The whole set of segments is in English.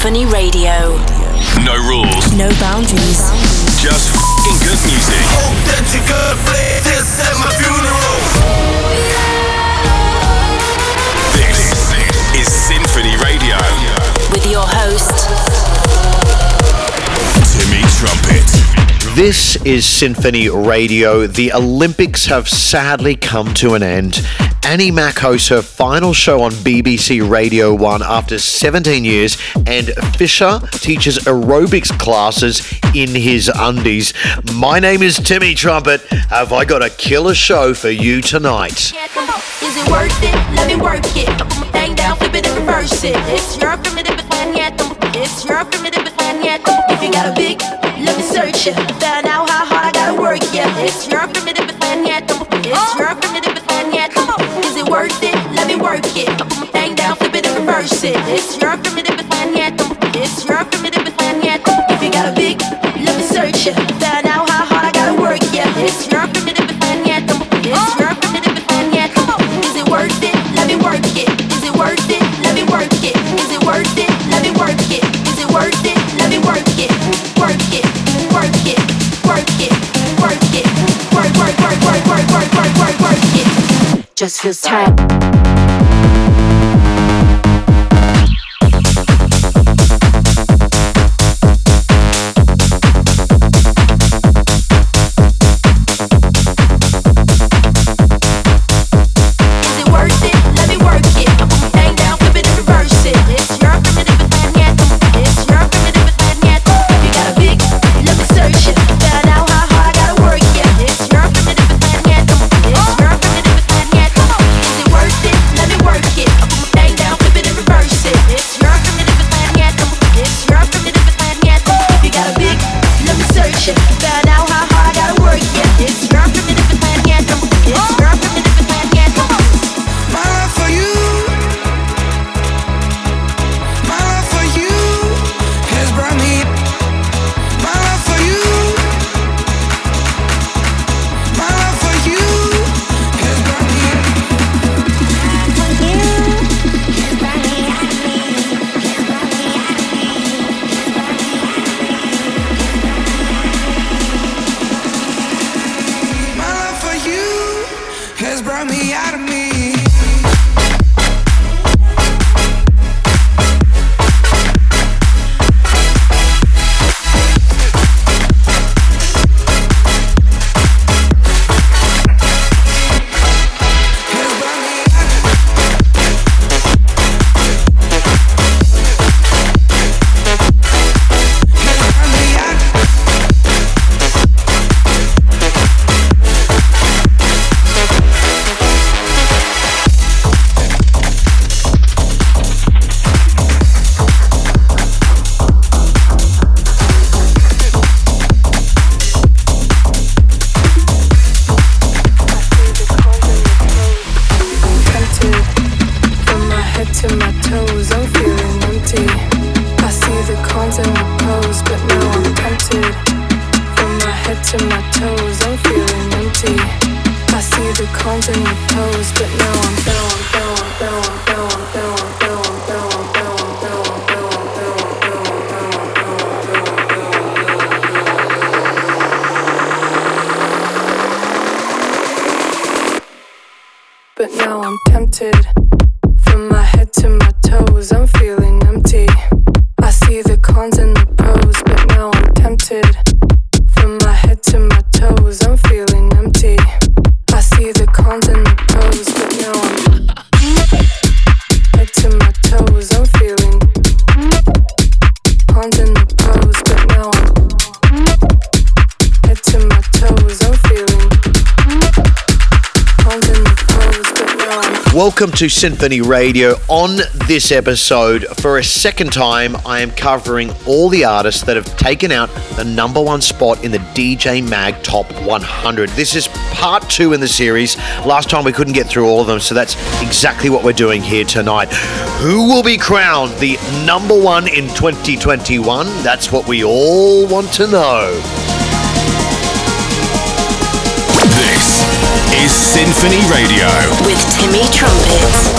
Symphony Radio. No rules. No boundaries. Just f***ing good music. Hope that you could play this at my funeral. This is Symphony Radio. With your host, Timmy Trumpet. This is Symphony Radio. The Olympics have sadly come to an end. Annie Mac hosts her final show on BBC Radio 1 after 17 years, and Fisher teaches aerobics classes in his undies. My name is Timmy Trumpet. Have I got a killer show for you tonight? Is it worth it? Let me work it. Down, flip it and reverse it. It's your primitive plan. It's your primitive plan. If you got a big, let me search it. Find out how hard I gotta work, yeah. It's your primitive plan. It's your primitive plan. Is worth it? Let me work it. I put my thing down, flip it and reverse it. It's your primitive plan yet. It's your primitive plan yet. If you got a big, let me search it. Find out how hard I gotta work, yeah. It's your primitive plan yet. It's your primitive plan yet. Is it worth it? Let me work it. Is it worth it? Let me work it. Is it worth it? Let me work it. Is it worth it? Let me work it. Work it. Work it. Work it. Work it. Work work work work work work work work work it. Just feels tight. To Symphony Radio. On this episode, for a second time, I am covering all the artists that have taken out the number one spot in the DJ Mag Top 100. This is part two in the series. Last time we couldn't get through all of them, so that's exactly what we're doing here tonight. Who will be crowned the number one in 2021? That's what we all want to know. Is Symphony Radio. with Timmy Trumpet.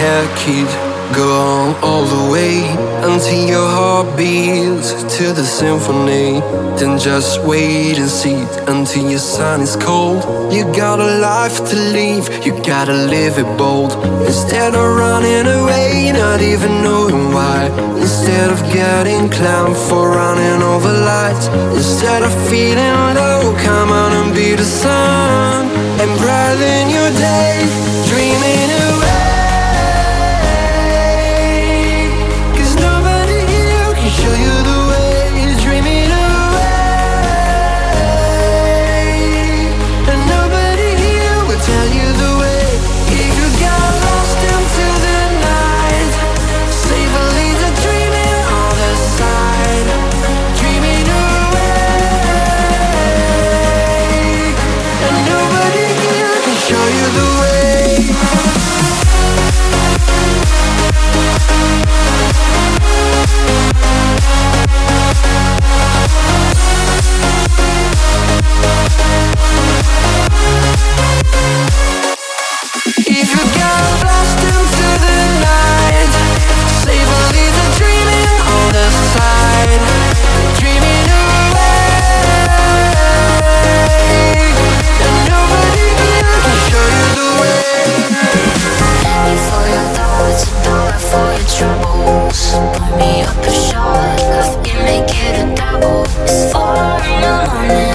That kid. Go all the way until your heart beats to the symphony. Then just wait and see until your sun is cold. You got a life to live, you gotta live it bold. Instead of running away, not even knowing why. Instead of getting clowned for running over lights. Instead of feeling low, come on and be the sun. And brighten your day, Pour me up a shot, love it, make it a double. It's four in the morning,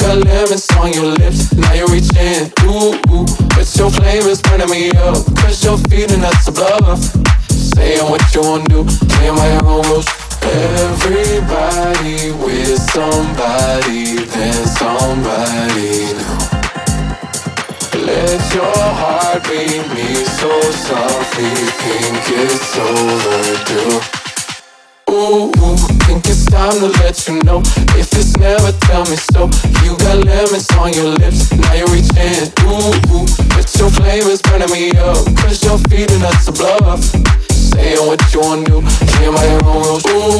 got lemons on your lips Now you're reaching, ooh, ooh But your flame is burning me up Cause you're feeding us above Saying what you wanna do, playing your own rules. Everybody with somebody, then somebody new. Let your heart beat me so softly, pink it's overdue. Ooh, think it's time to let you know. If it's never, tell me so. You got lemons on your lips, now you're reaching. Ooh, ooh, but your flame is burning me up. Cause you're feeding us a bluff. Saying what you wanna do, by your own rules. Ooh,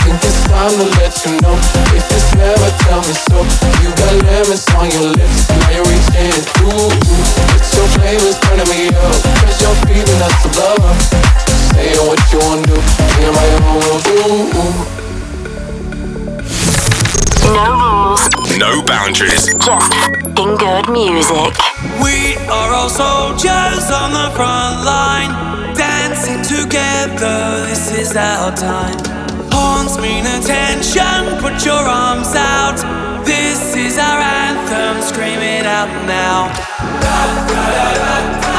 think it's time to let you know. If it's never, tell me so. You got lemons on your lips, now you're reaching. Ooh, ooh, but your flame is burning me up. Cause you're feeding us a bluff. Saying what you wanna do, playing by your own rules. Ooh, ooh. No rules, No boundaries. just f***ing good music. We are all soldiers on the front line, dancing together. This is our time. Horns mean attention. Put your arms out. This is our anthem, scream it out now. Horns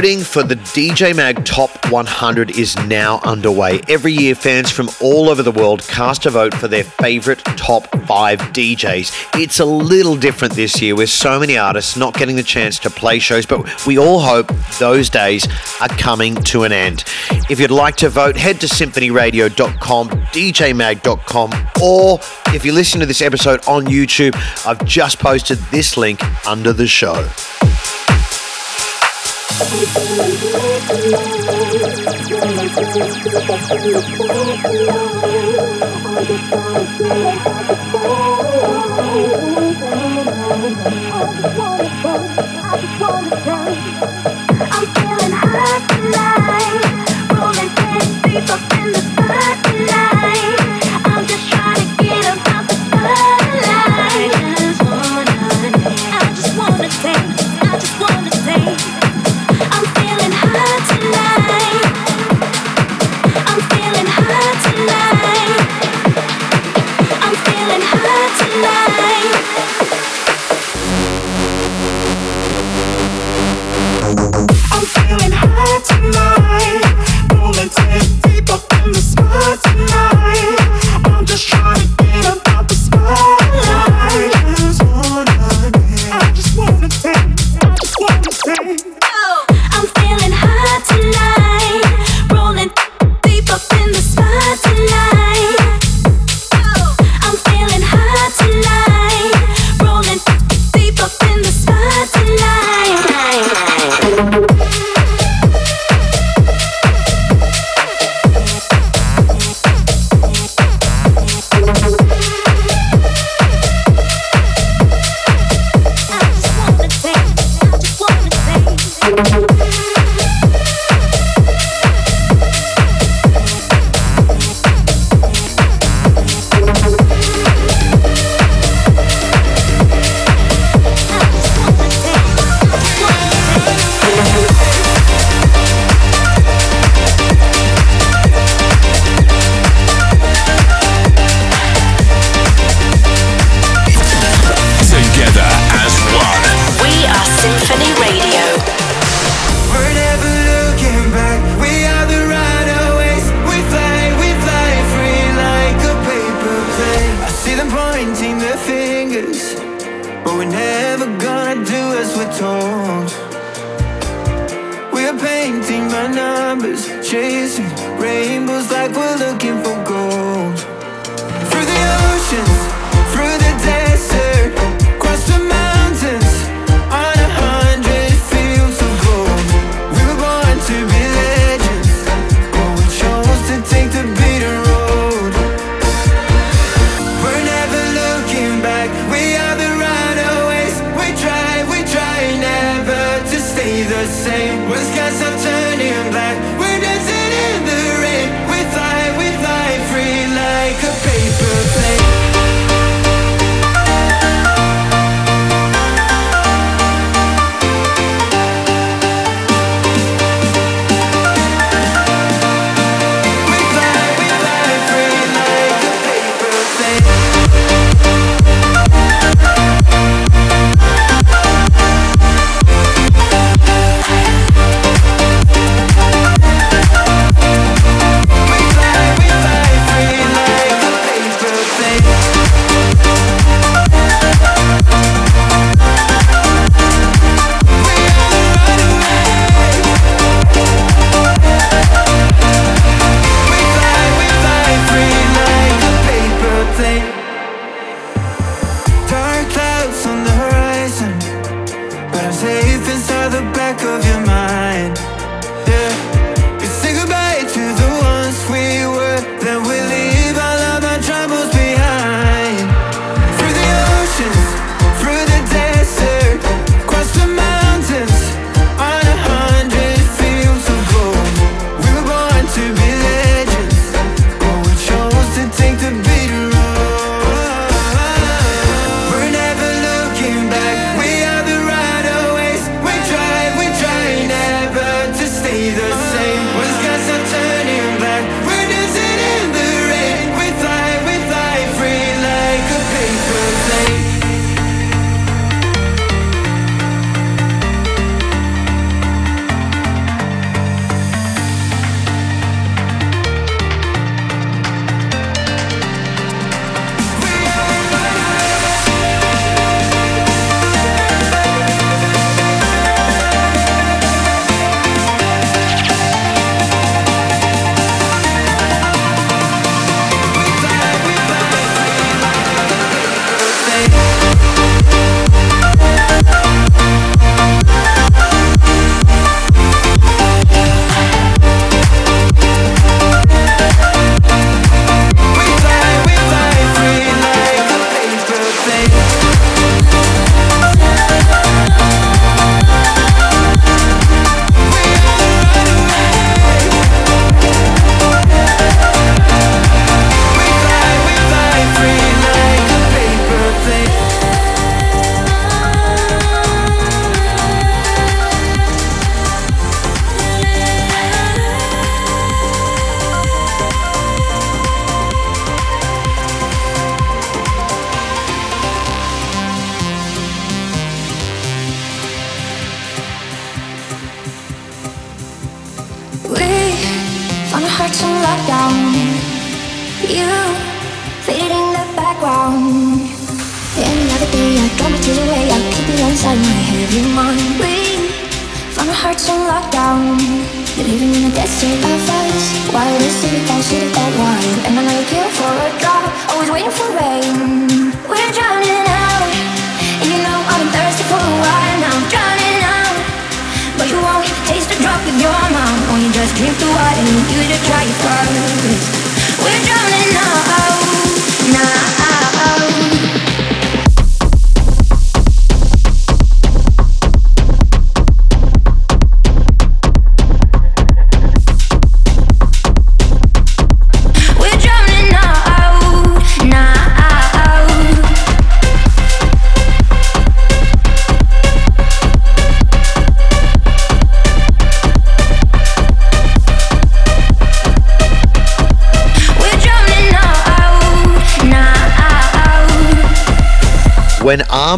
Voting for the DJ Mag Top 100 is now underway. Every year, fans from all over the world cast a vote for their favorite top five DJs. It's a little different this year with so many artists not getting the chance to play shows, but we all hope those days are coming to an end. If you'd like to vote, head to symphonyradio.com, djmag.com, or if you listen to this episode on YouTube, I've just posted this link under the show. I'm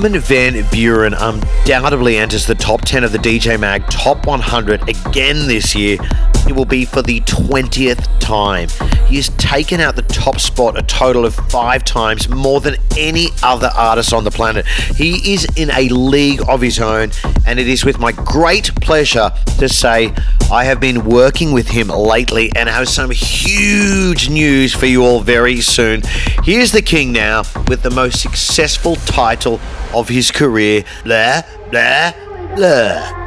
Armin van Buuren undoubtedly enters the top 10 of the DJ Mag Top 100 again this year, It will be for the 20th time. He has taken out the top spot a total of five times, more than any other artist on the planet. He is in a league of his own, and it is with my great pleasure to say I have been working with him lately and have some huge news for you all very soon. Here's the king now with the most successful title of his career. Blah, blah, blah.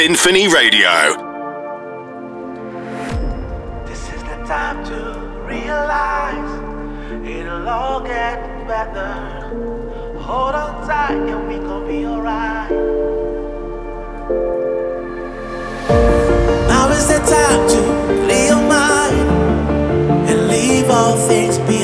Symphony Radio. This is the time to realize it'll all get better. Hold on tight and we gon' be alright. Now is the time to clear your mind and leave all things behind.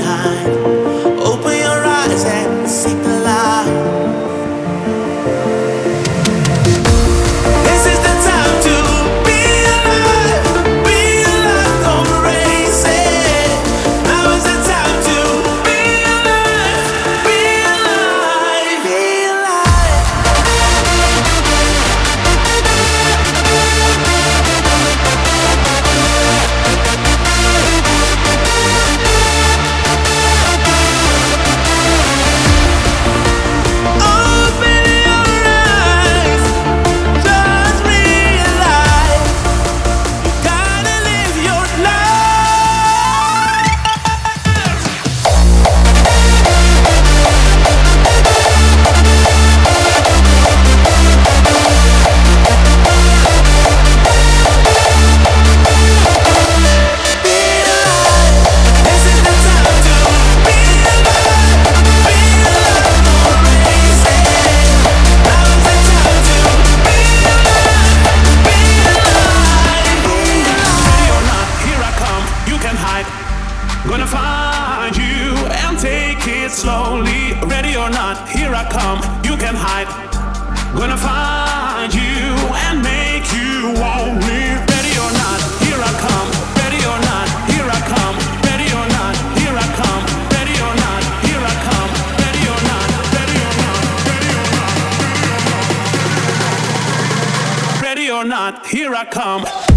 Or not, here I come.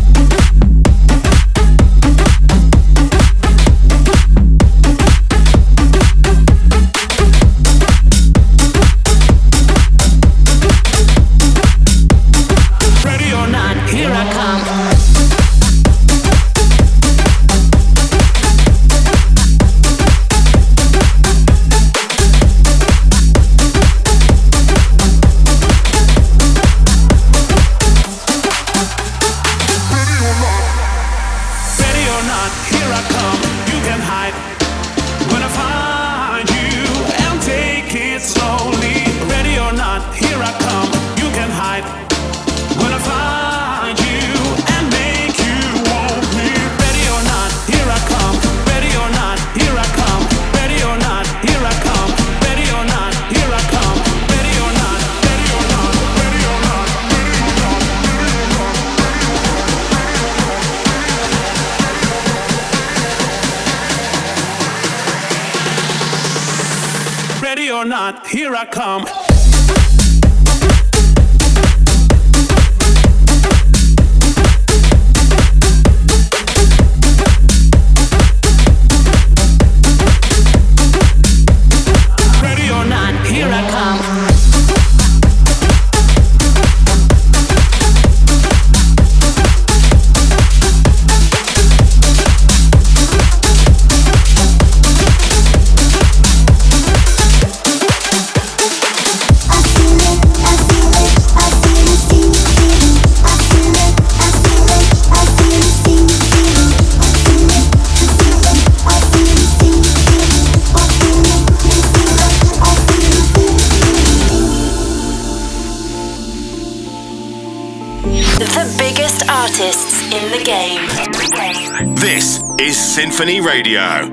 The biggest artists in the game. This is Symphony Radio.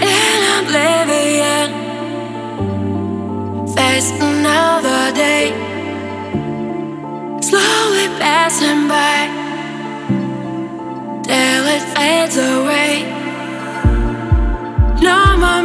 in oblivion. Face another day, slowly passing by till it fades away. No more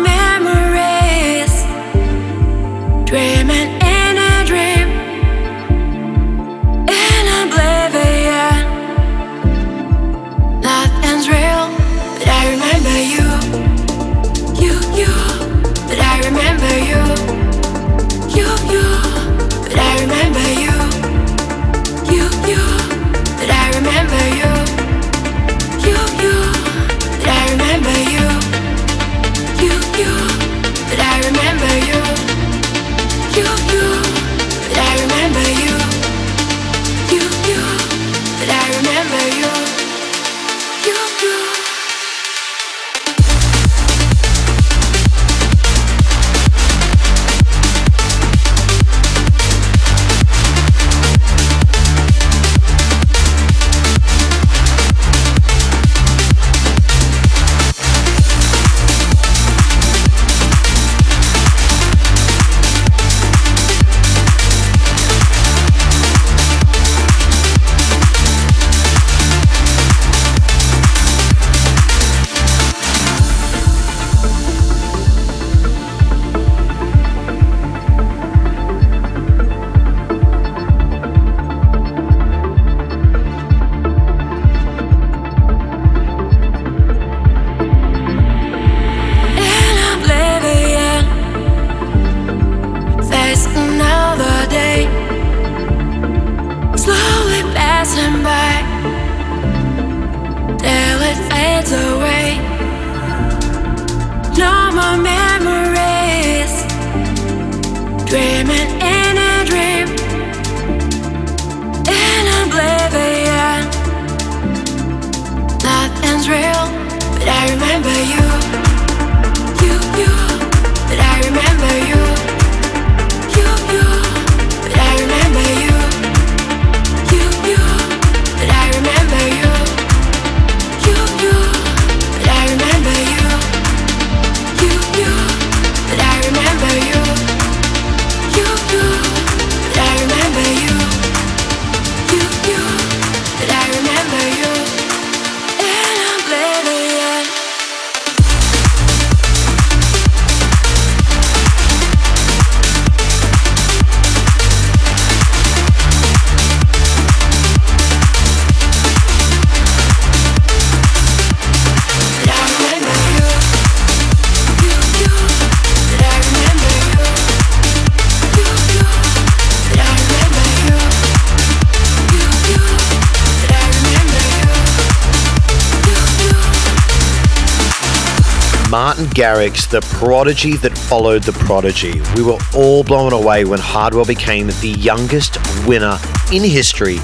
Garrix, the prodigy that followed the prodigy. We were all blown away when Hardwell became the youngest winner in history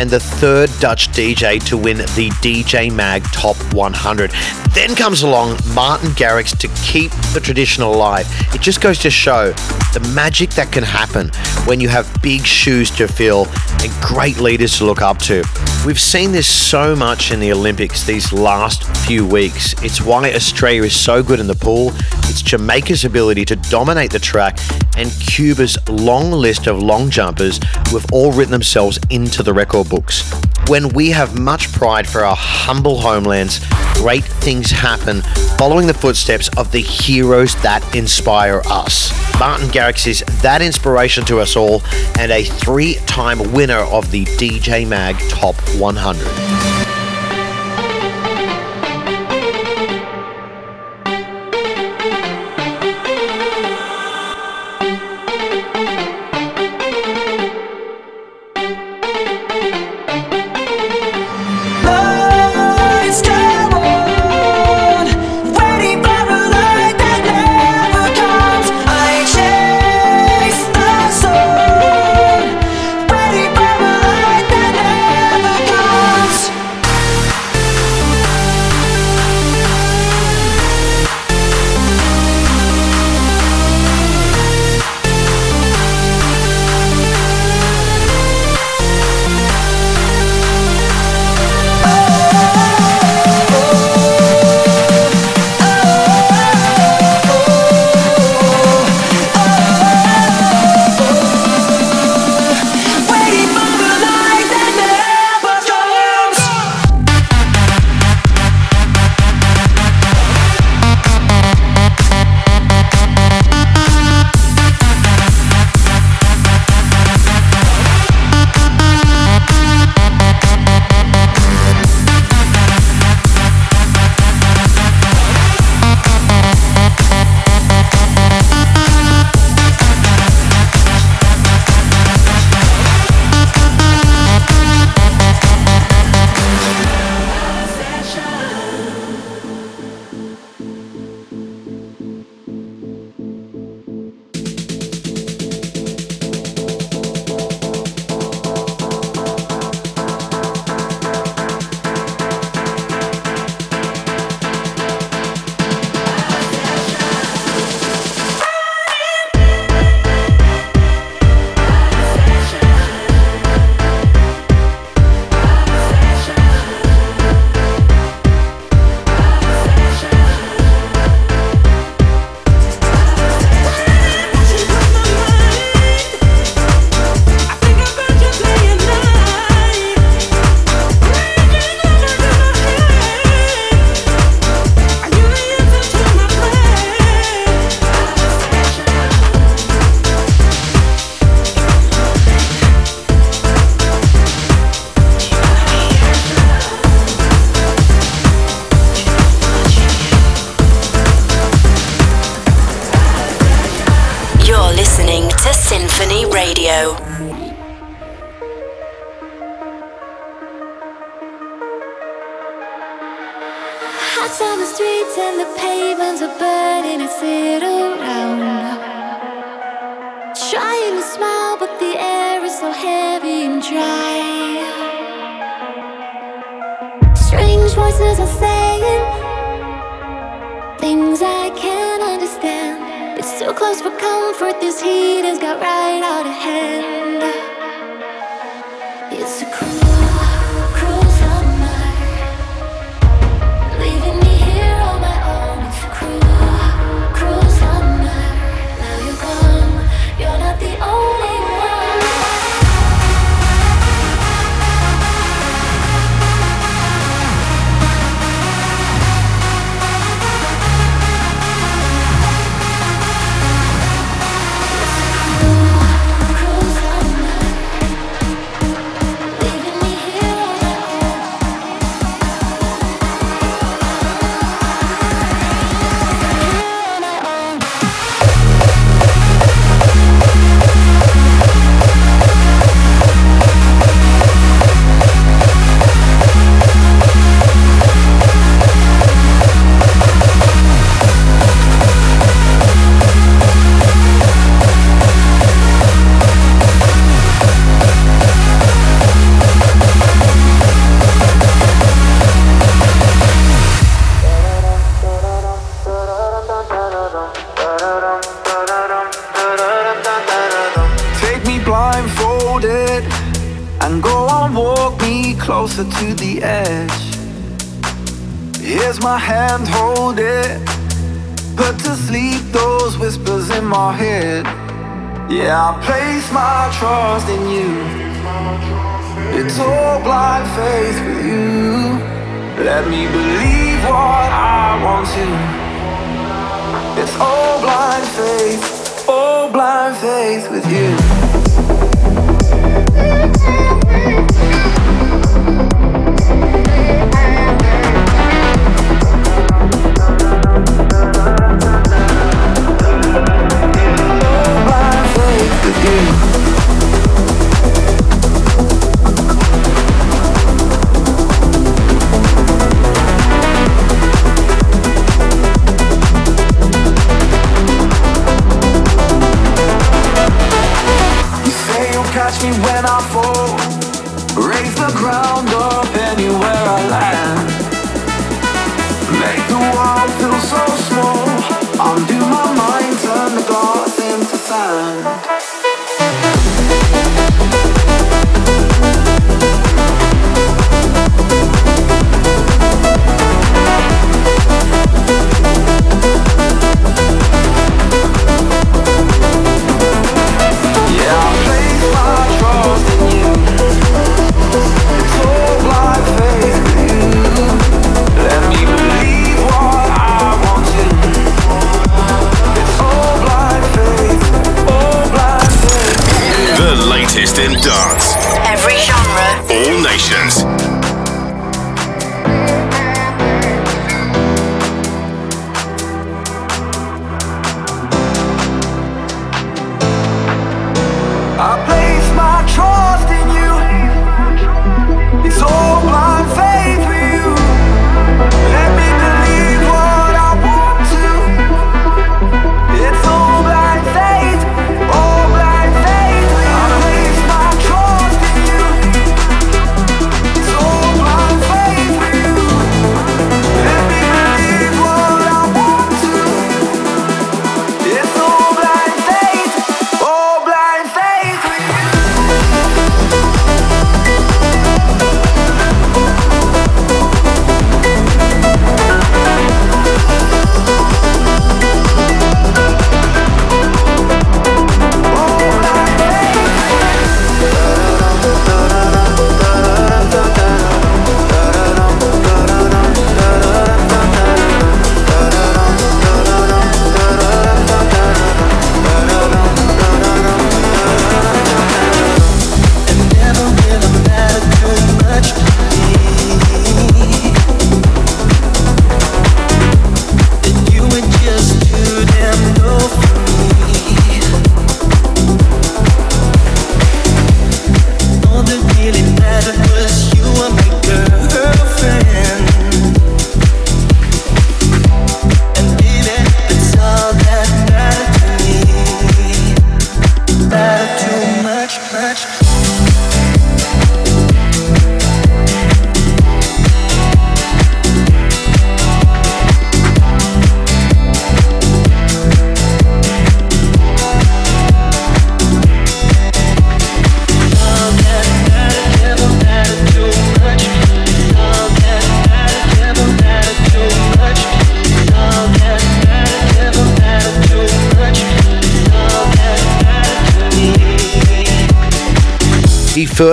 and the third Dutch DJ to win the DJ Mag Top 100. Then comes along Martin Garrix to keep the traditional life—it just goes to show the magic that can happen when you have big shoes to fill and great leaders to look up to. We've seen this so much in the Olympics these last few weeks. It's why Australia is so good in the pool. It's Jamaica's ability to dominate the track and Cuba's long list of long jumpers who have all written themselves into the record books. When we have much pride for our humble homelands, great things happen following the footsteps of the heroes heroes that inspire us. Martin Garrix is that inspiration to us all and a three time winner of the DJ Mag Top 100.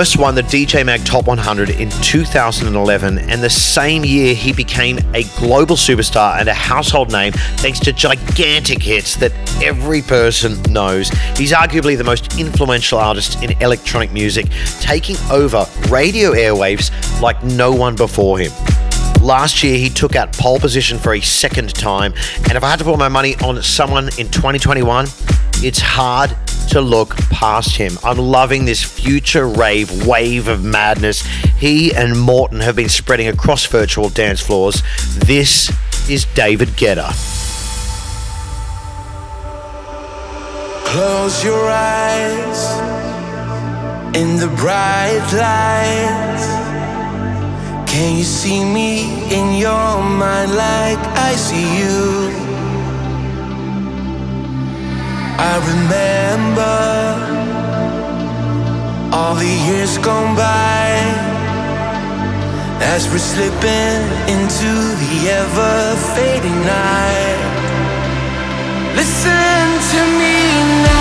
First won the DJ Mag Top 100 in 2011, and the same year he became a global superstar and a household name thanks to gigantic hits that every person knows. He's arguably the most influential artist in electronic music, taking over radio airwaves like no one before him. Last year, he took out pole position for a second time, and if I had to put my money on someone in 2021, it's hard to look past him. I'm loving this future rave wave of madness he and Morten have been spreading across virtual dance floors. This is David Guetta. Close your eyes in the bright lights. Can you see me in your mind like I see you? I remember all the years gone by as we're slipping into the ever fading night. Listen to me now.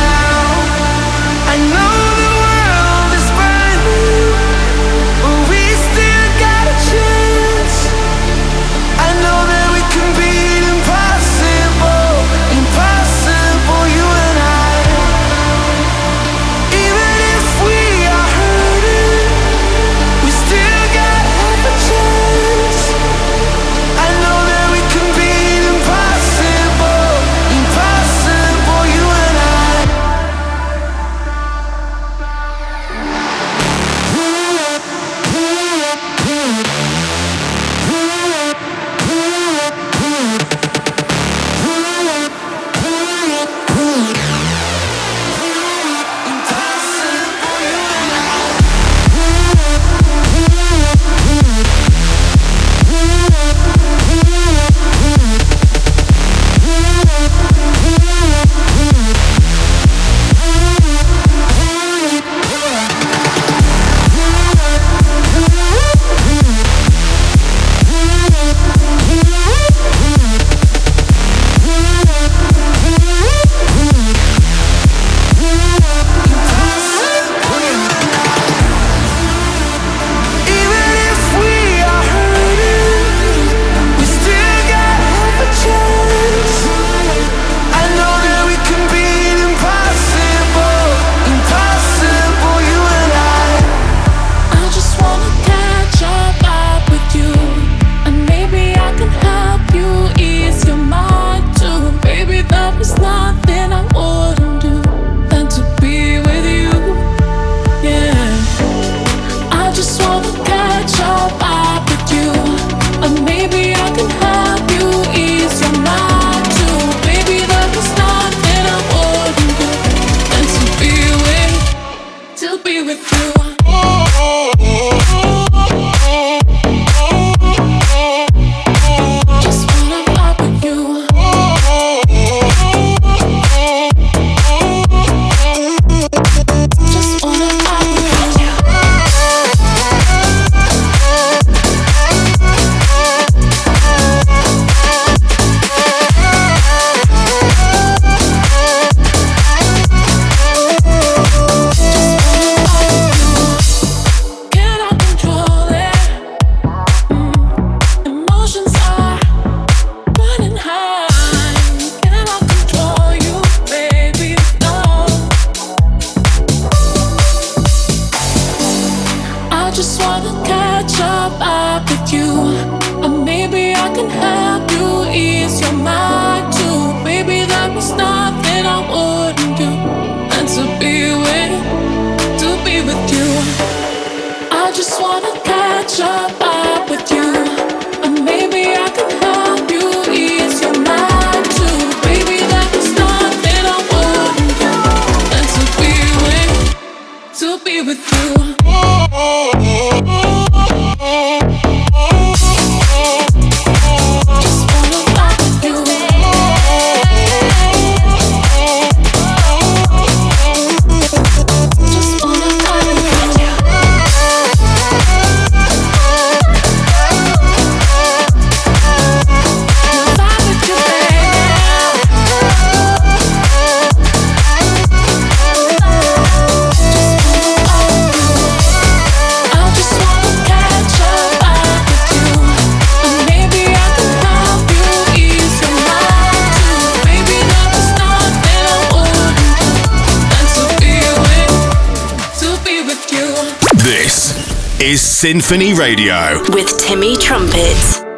wanna catch up. Symphony Radio with Timmy Trumpets.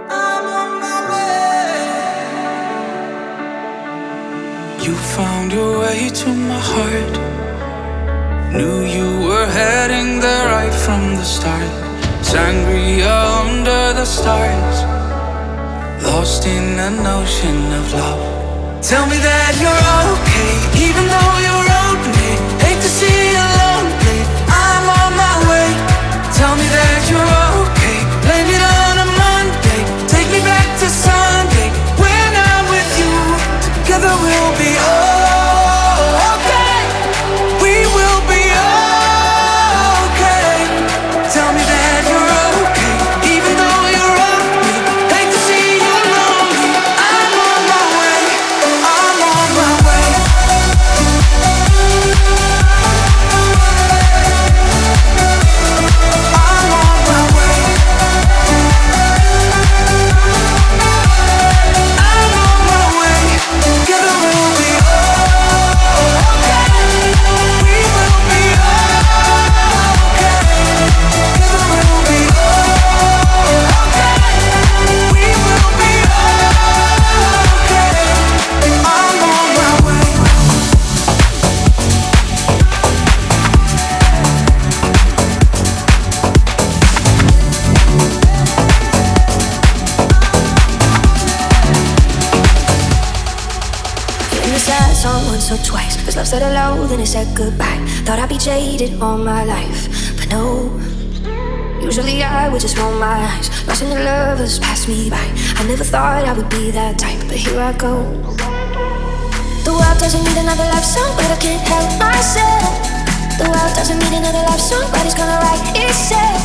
pass me by. I never thought I would be that type, but here I go. The world doesn't need another love song, but I can't help myself. The world doesn't need another love song, but it's gonna write itself.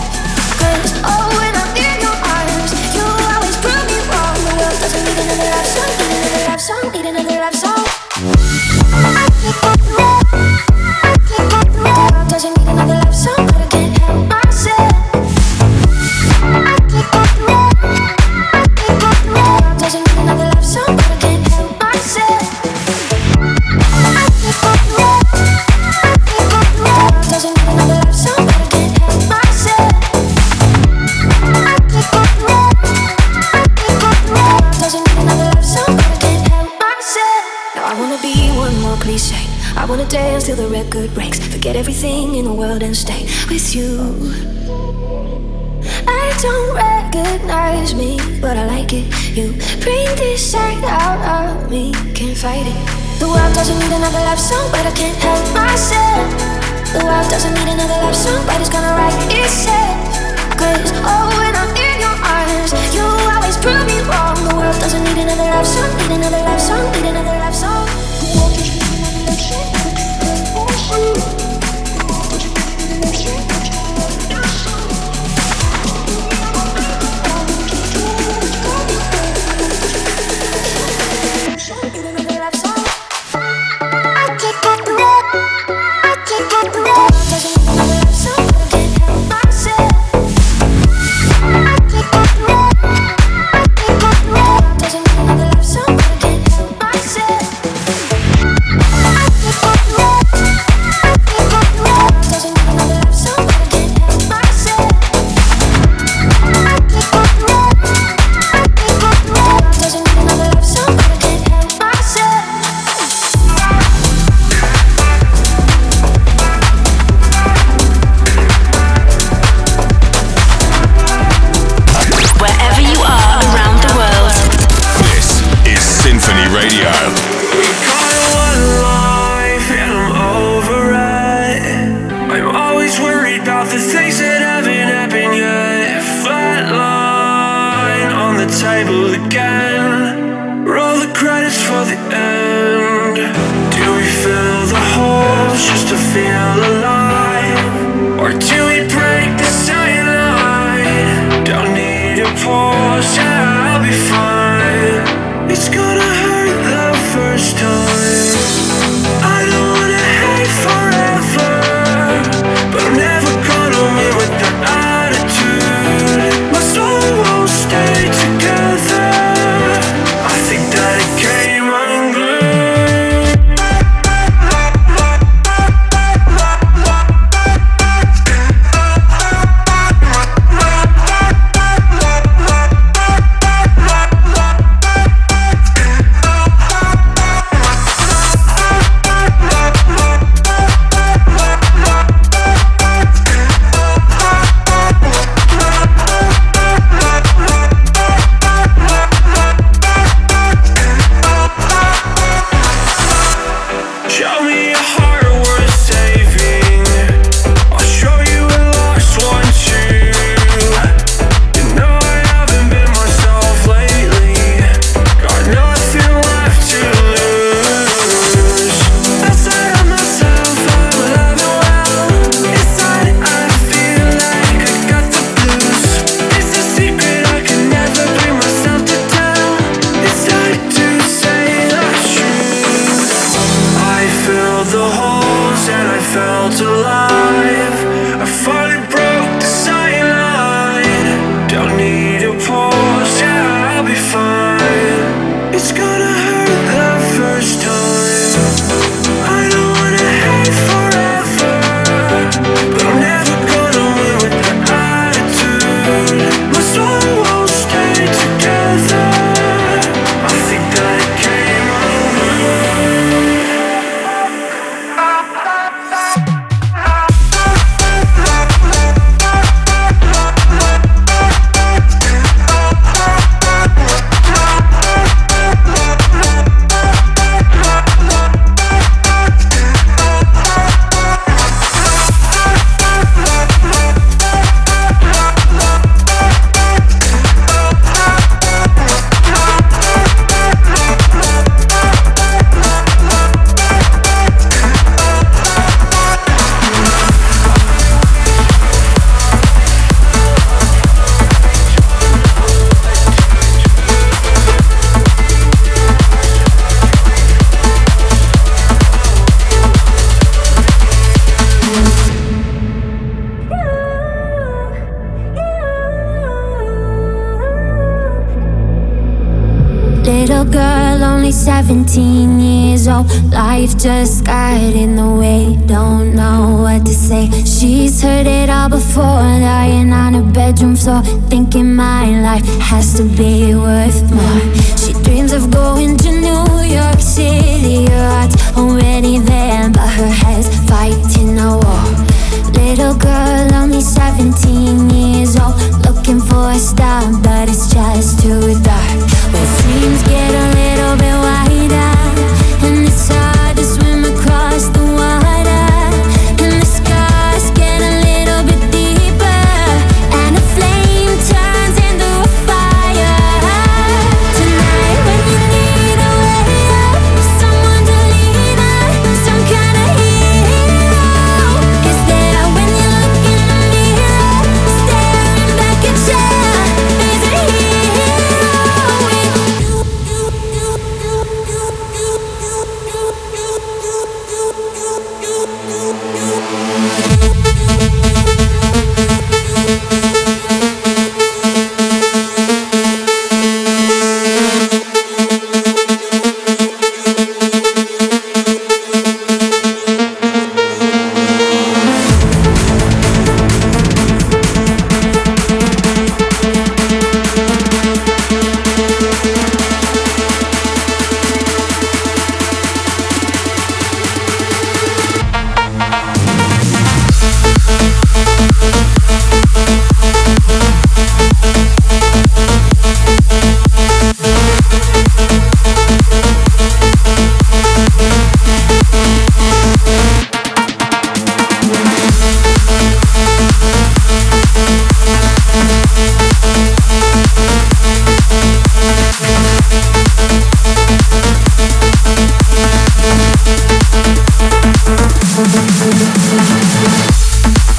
Cause oh, when I'm in your arms, you always prove me wrong. The world doesn't need another love song, need another love song, need another love song. surprise me, but I like it. You bring this side out of me, can't fight it. The world doesn't need another love song, but I can't help myself. The world doesn't need another love song, but it's gonna write itself. Cause oh, when I'm in your arms, you always prove me wrong. The world doesn't need another love song, need another love song, need another love song. The need another love song. Life just got in the way, don't know what to say. She's heard it all before, lying on her bedroom floor, thinking my life has to be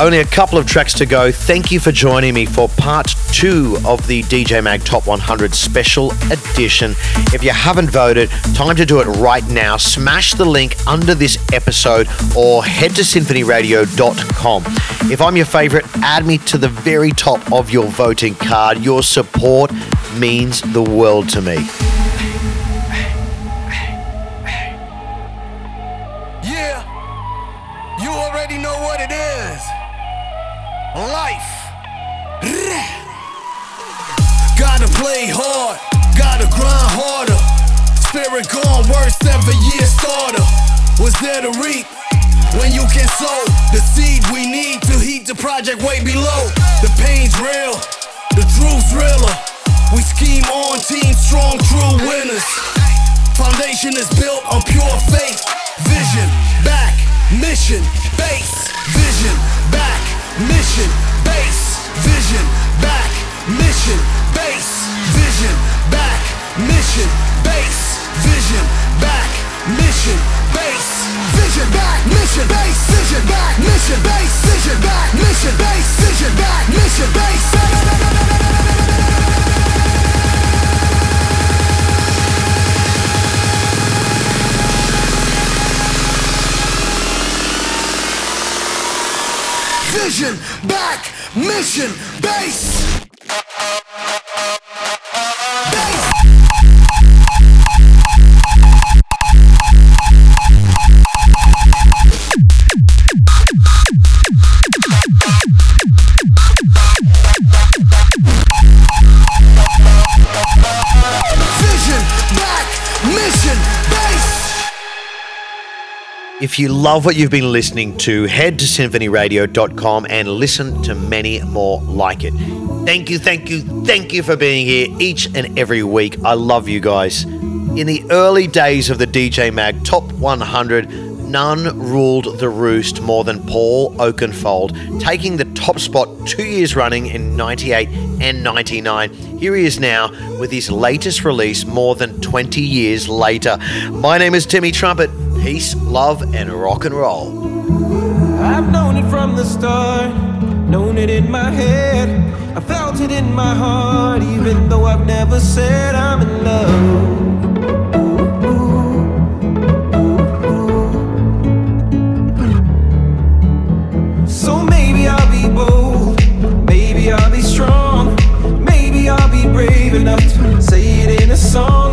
Only a couple of tracks to go. Thank you for joining me for part two of the DJ Mag Top 100 Special Edition. If you haven't voted, time to do it right now. Smash the link under this episode or head to symphonyradio.com. If I'm your favorite, add me to the very top of your voting card. Your support means the world to me. Foundation is built on pure faith. Vision, back, mission, base. Vision, back, mission, base. Vision, back, mission, base. Vision, back, mission, base. Vision, back, mission, base. Vision back, mission base. Vision back, mission base. Vision back, mission base. Vision back, mission base. Vision back, mission base. If you love what you've been listening to, head to symphonyradio.com and listen to many more like it. Thank you, thank you, thank you for being here each and every week. I love you guys. In the early days of the DJ Mag Top 100, none ruled the roost more than Paul Oakenfold, taking the top spot two years running in 98 and 99. Here he is now with his latest release more than 20 years later. My name is Timmy Trumpet. Peace, love, and rock and roll. I've known it from the start, known it in my head. I felt it in my heart, even though I've never said I'm in love. So maybe I'll be bold, maybe I'll be strong, maybe I'll be brave enough to say it in a song.